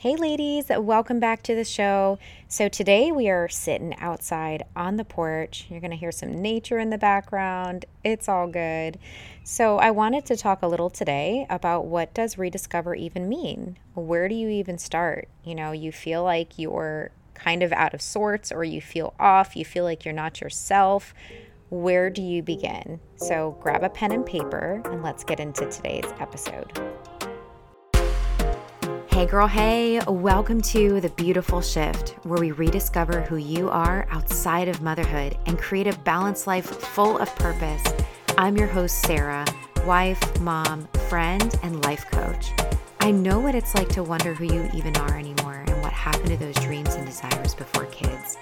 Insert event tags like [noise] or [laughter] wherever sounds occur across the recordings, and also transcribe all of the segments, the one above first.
Hey, ladies, welcome back to the show. So, today we are sitting outside on the porch. You're going to hear some nature in the background. It's all good. So, I wanted to talk a little today about what does rediscover even mean? Where do you even start? You know, you feel like you're kind of out of sorts or you feel off, you feel like you're not yourself. Where do you begin? So, grab a pen and paper and let's get into today's episode. Hey, girl, hey, welcome to The Beautiful Shift, where we rediscover who you are outside of motherhood and create a balanced life full of purpose. I'm your host, Sarah, wife, mom, friend, and life coach. I know what it's like to wonder who you even are anymore and what happened to those dreams and desires before kids.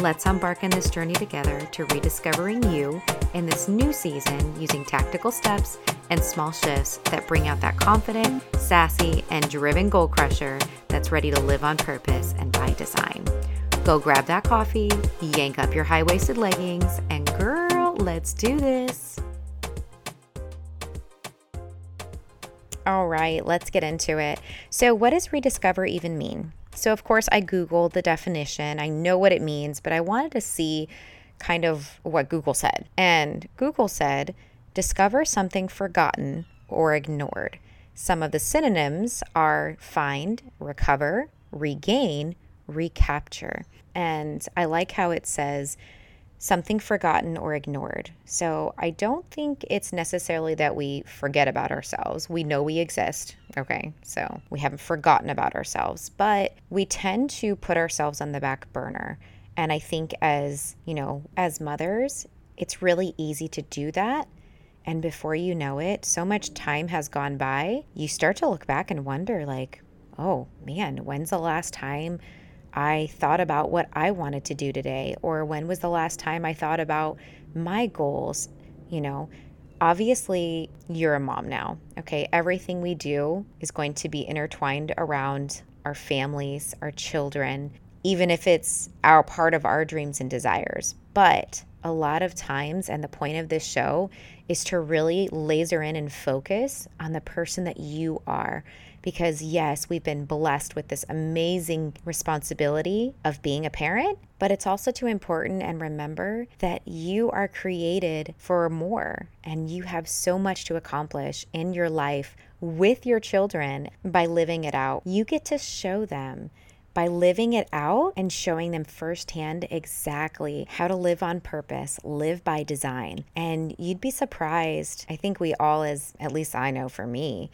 Let's embark on this journey together to rediscovering you in this new season using tactical steps and small shifts that bring out that confident, sassy, and driven goal crusher that's ready to live on purpose and by design. Go grab that coffee, yank up your high waisted leggings, and girl, let's do this. All right, let's get into it. So, what does rediscover even mean? So, of course, I Googled the definition. I know what it means, but I wanted to see kind of what Google said. And Google said, discover something forgotten or ignored. Some of the synonyms are find, recover, regain, recapture. And I like how it says something forgotten or ignored. So I don't think it's necessarily that we forget about ourselves. We know we exist, okay? So we haven't forgotten about ourselves, but we tend to put ourselves on the back burner. And I think as, you know, as mothers, it's really easy to do that. And before you know it, so much time has gone by, you start to look back and wonder, like, oh man, when's the last time I thought about what I wanted to do today? Or when was the last time I thought about my goals? You know, obviously, you're a mom now. Okay. Everything we do is going to be intertwined around our families, our children, even if it's our part of our dreams and desires. But a lot of times, and the point of this show is to really laser in and focus on the person that you are because, yes, we've been blessed with this amazing responsibility of being a parent, but it's also too important and remember that you are created for more and you have so much to accomplish in your life with your children by living it out. You get to show them by living it out and showing them firsthand exactly how to live on purpose, live by design. And you'd be surprised. I think we all, as at least I know for me,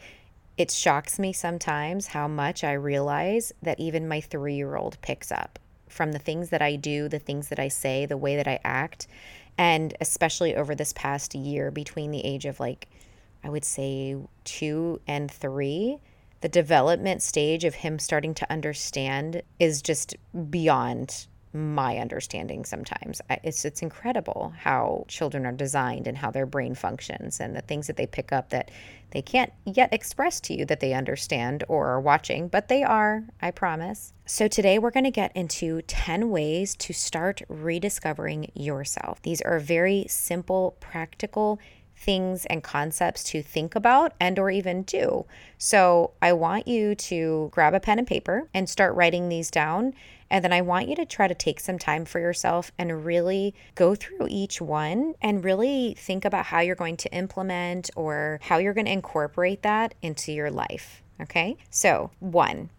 it shocks me sometimes how much I realize that even my three year old picks up from the things that I do, the things that I say, the way that I act. And especially over this past year, between the age of like, I would say two and three, the development stage of him starting to understand is just beyond my understanding sometimes. It's it's incredible how children are designed and how their brain functions and the things that they pick up that they can't yet express to you that they understand or are watching, but they are, I promise. So today we're going to get into 10 ways to start rediscovering yourself. These are very simple, practical things and concepts to think about and or even do. So I want you to grab a pen and paper and start writing these down and then I want you to try to take some time for yourself and really go through each one and really think about how you're going to implement or how you're going to incorporate that into your life. Okay. So, one,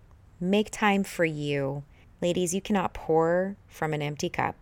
make time for you. Ladies, you cannot pour from an empty cup.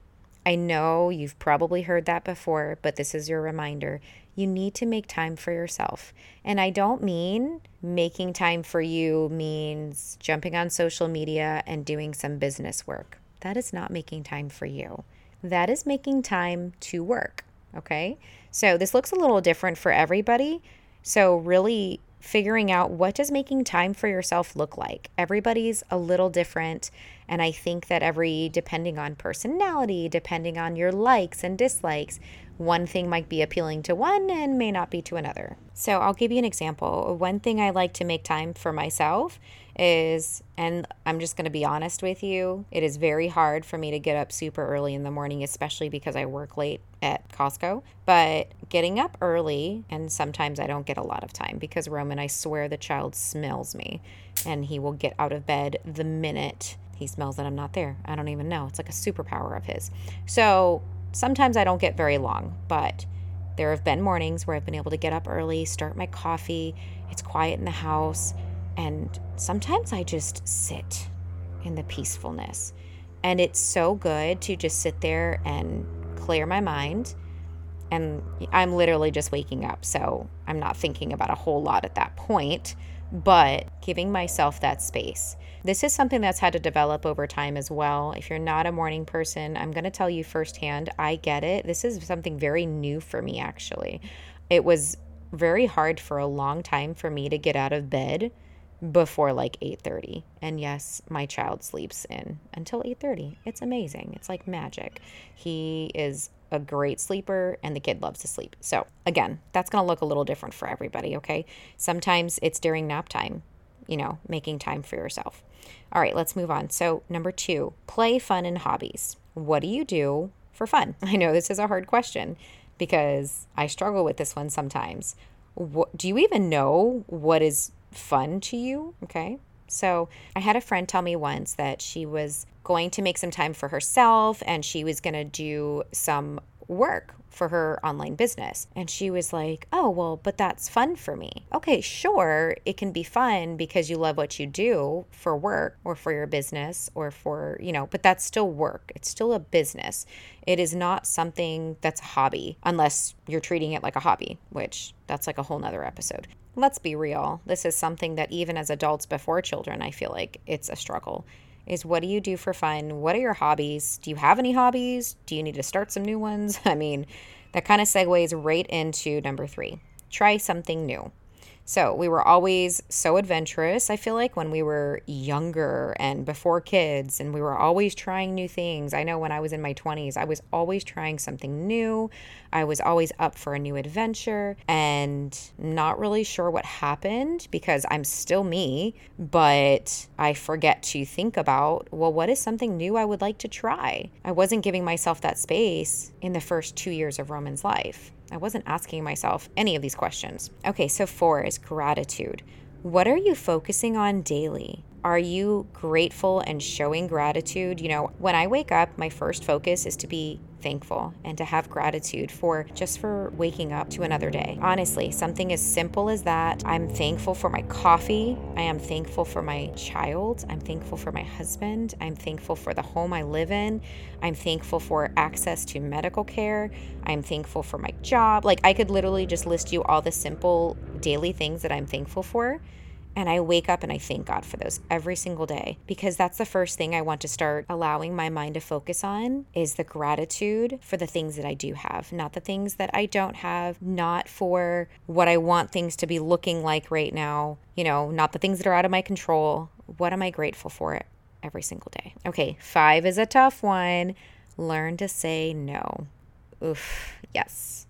I know you've probably heard that before, but this is your reminder you need to make time for yourself. And I don't mean making time for you means jumping on social media and doing some business work. That is not making time for you. That is making time to work. Okay. So this looks a little different for everybody. So, really figuring out what does making time for yourself look like. Everybody's a little different and I think that every depending on personality, depending on your likes and dislikes, one thing might be appealing to one and may not be to another. So, I'll give you an example. One thing I like to make time for myself is, and I'm just going to be honest with you, it is very hard for me to get up super early in the morning, especially because I work late at Costco. But getting up early, and sometimes I don't get a lot of time because Roman, I swear the child smells me and he will get out of bed the minute he smells that I'm not there. I don't even know. It's like a superpower of his. So sometimes I don't get very long, but there have been mornings where I've been able to get up early, start my coffee, it's quiet in the house, and sometimes I just sit in the peacefulness. And it's so good to just sit there and clear my mind. And I'm literally just waking up, so I'm not thinking about a whole lot at that point, but giving myself that space. This is something that's had to develop over time as well. If you're not a morning person, I'm going to tell you firsthand, I get it. This is something very new for me, actually. It was very hard for a long time for me to get out of bed before like 8:30. And yes, my child sleeps in until 8:30. It's amazing. It's like magic. He is a great sleeper and the kid loves to sleep. So, again, that's going to look a little different for everybody, okay? Sometimes it's during nap time, you know, making time for yourself. All right, let's move on. So, number 2, play fun and hobbies. What do you do for fun? [laughs] I know this is a hard question because I struggle with this one sometimes. What, do you even know what is fun to you. Okay. So I had a friend tell me once that she was going to make some time for herself and she was going to do some work for her online business. And she was like, Oh, well, but that's fun for me. Okay, sure, it can be fun because you love what you do for work or for your business or for, you know, but that's still work. It's still a business. It is not something that's a hobby unless you're treating it like a hobby, which that's like a whole nother episode. Let's be real. This is something that even as adults before children, I feel like it's a struggle is what do you do for fun? What are your hobbies? Do you have any hobbies? Do you need to start some new ones? [laughs] I mean, that kind of segues right into number three try something new. So we were always so adventurous, I feel like, when we were younger and before kids, and we were always trying new things. I know when I was in my 20s, I was always trying something new. I was always up for a new adventure and not really sure what happened because I'm still me, but I forget to think about, well, what is something new I would like to try? I wasn't giving myself that space in the first two years of Roman's life. I wasn't asking myself any of these questions. Okay, so four is gratitude. What are you focusing on daily? Are you grateful and showing gratitude? You know, when I wake up, my first focus is to be thankful and to have gratitude for just for waking up to another day. Honestly, something as simple as that. I'm thankful for my coffee. I am thankful for my child. I'm thankful for my husband. I'm thankful for the home I live in. I'm thankful for access to medical care. I'm thankful for my job. Like I could literally just list you all the simple daily things that I'm thankful for. And I wake up and I thank God for those every single day because that's the first thing I want to start allowing my mind to focus on is the gratitude for the things that I do have, not the things that I don't have, not for what I want things to be looking like right now, you know, not the things that are out of my control. What am I grateful for it every single day? Okay, five is a tough one. Learn to say no. Oof, yes.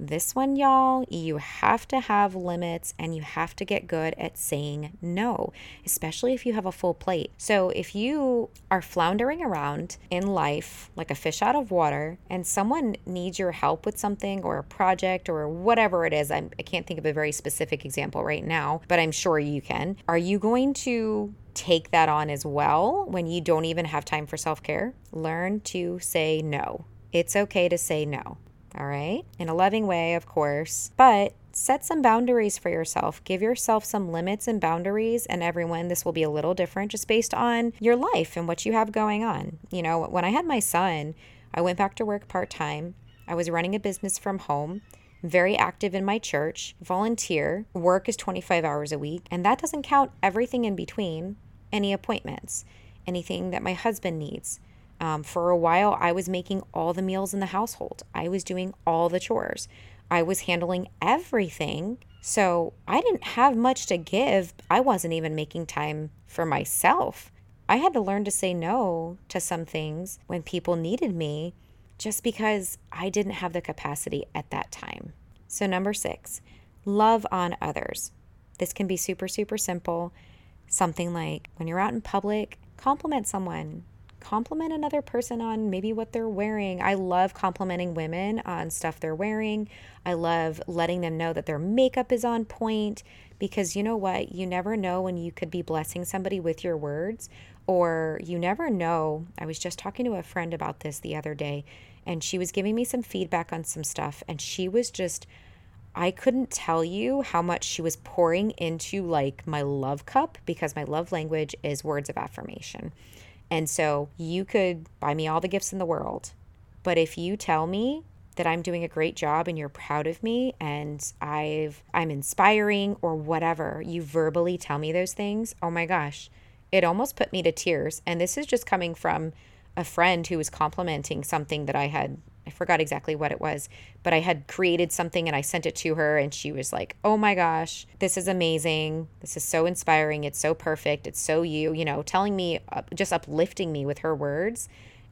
This one, y'all, you have to have limits and you have to get good at saying no, especially if you have a full plate. So, if you are floundering around in life like a fish out of water and someone needs your help with something or a project or whatever it is, I'm, I can't think of a very specific example right now, but I'm sure you can. Are you going to take that on as well when you don't even have time for self care? Learn to say no. It's okay to say no all right? In a loving way, of course, but set some boundaries for yourself. Give yourself some limits and boundaries, and everyone, this will be a little different just based on your life and what you have going on. You know, when I had my son, I went back to work part time. I was running a business from home, very active in my church, volunteer. Work is 25 hours a week, and that doesn't count everything in between any appointments, anything that my husband needs um, for a while, I was making all the meals in the household, I was doing all the chores, I was handling everything. So I didn't have much to give. I wasn't even making time for myself. I had to learn to say no to some things when people needed me just because I didn't have the capacity at that time. So, number six, love on others. This can be super, super simple. something like when you're out in public, compliment someone. Compliment another person on maybe what they're wearing. I love complimenting women on stuff they're wearing. I love letting them know that their makeup is on point because you know what? You never know when you could be blessing somebody with your words, or you never know. I was just talking to a friend about this the other day, and she was giving me some feedback on some stuff, and she was just. I couldn't tell you how much she was pouring into like my love cup because my love language is words of affirmation. And so you could buy me all the gifts in the world. But if you tell me that I'm doing a great job and you're proud of me and I've I'm inspiring or whatever, you verbally tell me those things. Oh my gosh. It almost put me to tears. And this is just coming from a friend who was complimenting something that I had I forgot exactly what it was, but I had created something and I sent it to her and she was like, "Oh my gosh, this is amazing. This is so inspiring. It's so perfect. It's so you, you know, telling me just uplifting me with her words."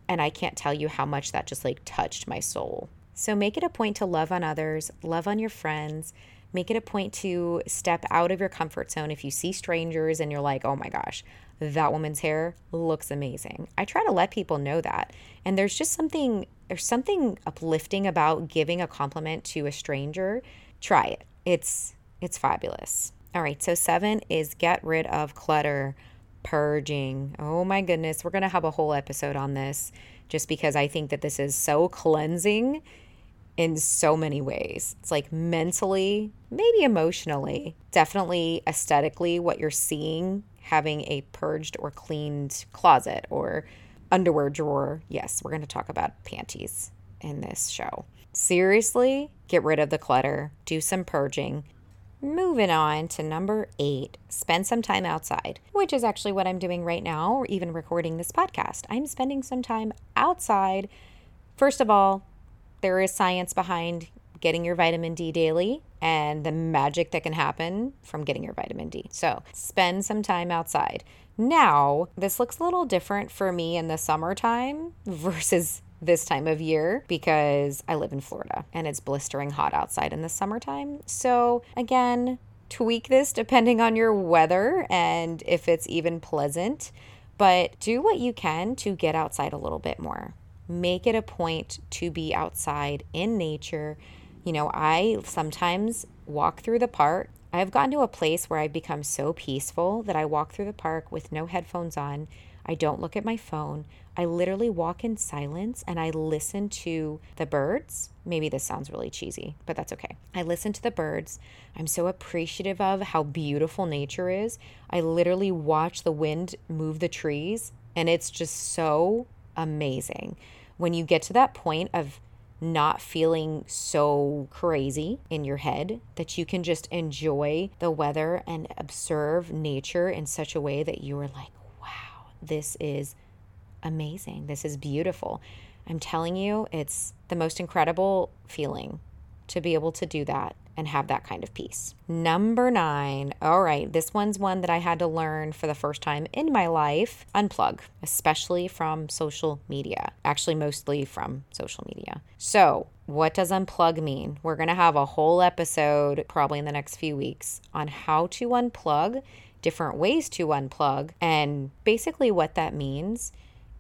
And I can't tell you how much that just like touched my soul. So make it a point to love on others, love on your friends. Make it a point to step out of your comfort zone if you see strangers and you're like, oh my gosh, that woman's hair looks amazing. I try to let people know that. And there's just something there's something uplifting about giving a compliment to a stranger. Try it. It's it's fabulous. All right, so 7 is get rid of clutter, purging. Oh my goodness, we're going to have a whole episode on this just because I think that this is so cleansing in so many ways. It's like mentally, maybe emotionally, definitely aesthetically, what you're seeing having a purged or cleaned closet or underwear drawer. Yes, we're going to talk about panties in this show. Seriously, get rid of the clutter, do some purging. Moving on to number eight, spend some time outside, which is actually what I'm doing right now, or even recording this podcast. I'm spending some time outside. First of all, there is science behind getting your vitamin D daily and the magic that can happen from getting your vitamin D. So, spend some time outside. Now, this looks a little different for me in the summertime [laughs] versus this time of year because I live in Florida and it's blistering hot outside in the summertime. So, again, tweak this depending on your weather and if it's even pleasant, but do what you can to get outside a little bit more make it a point to be outside in nature. You know, I sometimes walk through the park. I've gotten to a place where I've become so peaceful that I walk through the park with no headphones on. I don't look at my phone. I literally walk in silence and I listen to the birds. Maybe this sounds really cheesy, but that's okay. I listen to the birds. I'm so appreciative of how beautiful nature is. I literally watch the wind move the trees, and it's just so amazing when you get to that point of not feeling so crazy in your head that you can just enjoy the weather and observe nature in such a way that you are like, wow, this is amazing. This is beautiful. I'm telling you, it's the most incredible feeling to be able to do that and have that kind of peace. Number nine. All right, this one's one that I had to learn for the first time in my life unplug, especially from social media. Actually, mostly from social media. So, what does unplug mean? We're going to have a whole episode probably in the next few weeks on how to unplug, different ways to unplug, and basically what that means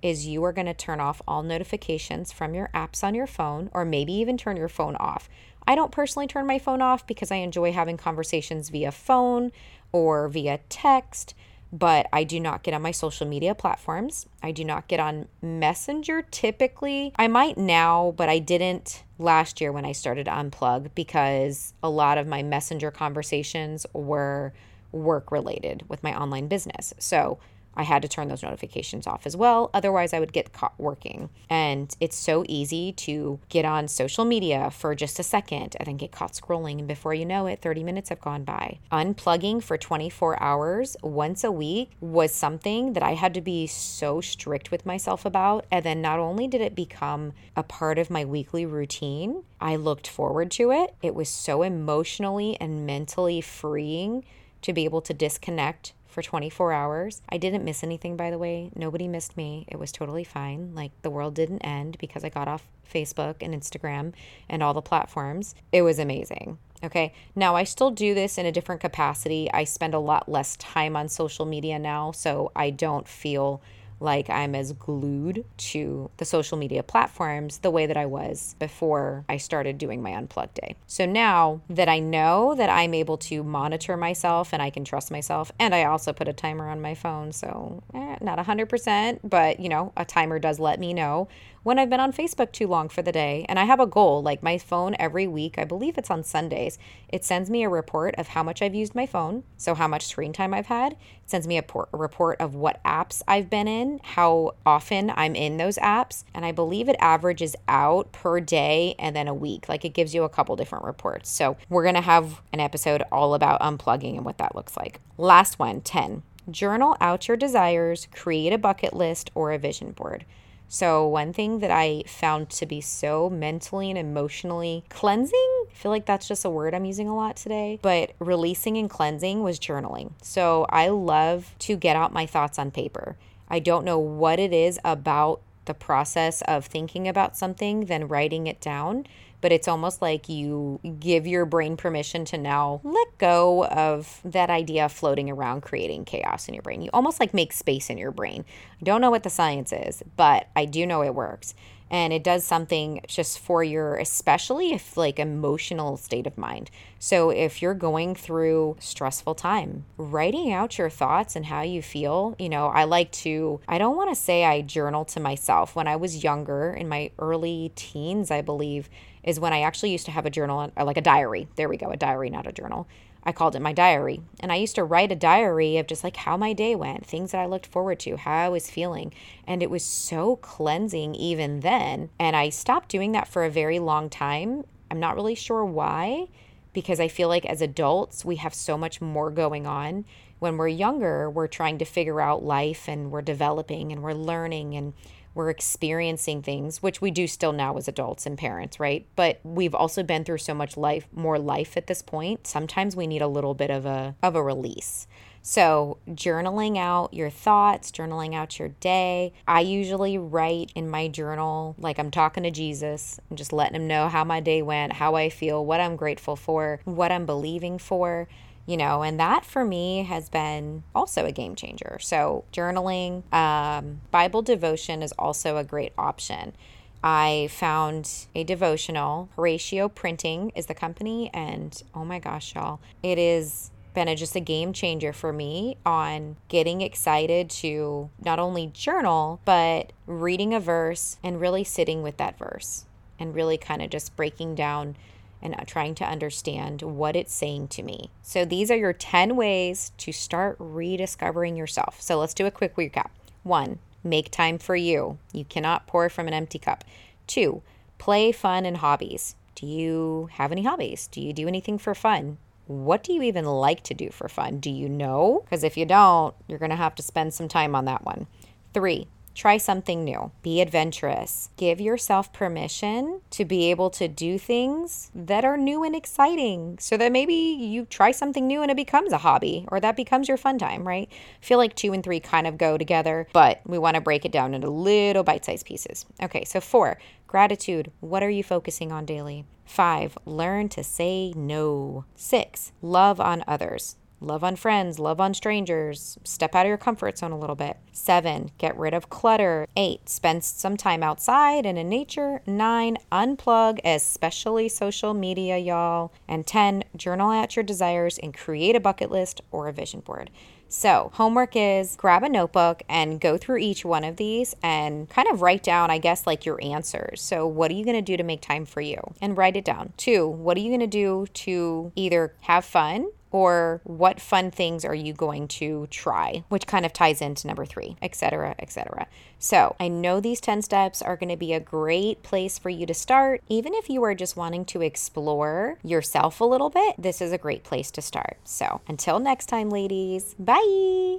is you are going to turn off all notifications from your apps on your phone, or maybe even turn your phone off. I don't personally turn my phone off because I enjoy having conversations via phone or via text, but I do not get on my social media platforms. I do not get on Messenger typically. I might now, but I didn't last year when I started to unplug because a lot of my Messenger conversations were work related with my online business. So I had to turn those notifications off as well. Otherwise, I would get caught working. And it's so easy to get on social media for just a second and then get caught scrolling. And before you know it, 30 minutes have gone by. Unplugging for 24 hours once a week was something that I had to be so strict with myself about. And then not only did it become a part of my weekly routine, I looked forward to it. It was so emotionally and mentally freeing to be able to disconnect for 24 hours. I didn't miss anything, by the way. Nobody missed me. It was totally fine. Like the world didn't end because I got off Facebook and Instagram and all the platforms. It was amazing. Okay. Now, I still do this in a different capacity. I spend a lot less time on social media now, so I don't feel like I'm as glued to the social media platforms the way that I was before I started doing my unplugged day. So now that I know that I'm able to monitor myself and I can trust myself, and I also put a timer on my phone, so eh, not 100%, but you know, a timer does let me know when I've been on Facebook too long for the day. And I have a goal like my phone every week, I believe it's on Sundays, it sends me a report of how much I've used my phone, so how much screen time I've had. It sends me a, por- a report of what apps I've been in, how often I'm in those apps. And I believe it averages out per day and then a week. Like it gives you a couple different reports. So we're going to have an episode all about unplugging and what that looks like. Last one 10. Journal out your desires, create a bucket list or a vision board. So, one thing that I found to be so mentally and emotionally cleansing, I feel like that's just a word I'm using a lot today, but releasing and cleansing was journaling. So, I love to get out my thoughts on paper. I don't know what it is about the process of thinking about something, then writing it down but it's almost like you give your brain permission to now let go of that idea floating around creating chaos in your brain. You almost like make space in your brain. I don't know what the science is, but I do know it works and it does something just for your especially if like emotional state of mind so if you're going through stressful time writing out your thoughts and how you feel you know i like to i don't want to say i journal to myself when i was younger in my early teens i believe is when i actually used to have a journal uh, like a diary there we go a diary not a journal I called it my diary. And I used to write a diary of just like how my day went, things that I looked forward to, how I was feeling. And it was so cleansing even then. And I stopped doing that for a very long time. I'm not really sure why, because I feel like as adults, we have so much more going on. When we're younger, we're trying to figure out life and we're developing and we're learning and we're experiencing things, which we do still now as adults and parents, right? But we've also been through so much life, more life at this point. Sometimes we need a little bit of a of a release. So, journaling out your thoughts, journaling out your day. I usually write in my journal like I'm talking to Jesus and just letting him know how my day went, how I feel, what I'm grateful for, what I'm believing for you know, and that for me has been also a game changer. So, journaling, um, Bible devotion is also a great option. I found a devotional. Horacio Printing is the company, and oh my gosh, y'all, it is been a, just a game changer for me on getting excited to not only journal, but reading a verse and really sitting with that verse and really kind of just breaking down and uh, trying to understand what it's saying to me. So, these are your 10 ways to start rediscovering yourself. So, let's do a quick recap. One, make time for you. You cannot pour from an empty cup. Two, play fun and hobbies. Do you have any hobbies? Do you do anything for fun? What do you even like to do for fun? Do you know? Because if you don't, you're going to have to spend some time on that one. Three, Try something new. Be adventurous. Give yourself permission to be able to do things that are new and exciting so that maybe you try something new and it becomes a hobby or that becomes your fun time, right? I feel like two and three kind of go together, but we want to break it down into little bite sized pieces. Okay, so four, gratitude. What are you focusing on daily? Five, learn to say no. Six, love on others. Love on friends, love on strangers, step out of your comfort zone a little bit. Seven, get rid of clutter. Eight, spend some time outside and in nature. Nine, unplug, especially social media, y'all. And 10, journal out your desires and create a bucket list or a vision board. So, homework is grab a notebook and go through each one of these and kind of write down, I guess, like your answers. So, what are you going to do to make time for you? And write it down. Two, what are you going to do to either have fun or what fun things are you going to try which kind of ties into number three etc etc so i know these 10 steps are going to be a great place for you to start. Even if you are just wanting to explore yourself a little bit this is a great place to start. So until next time ladies bye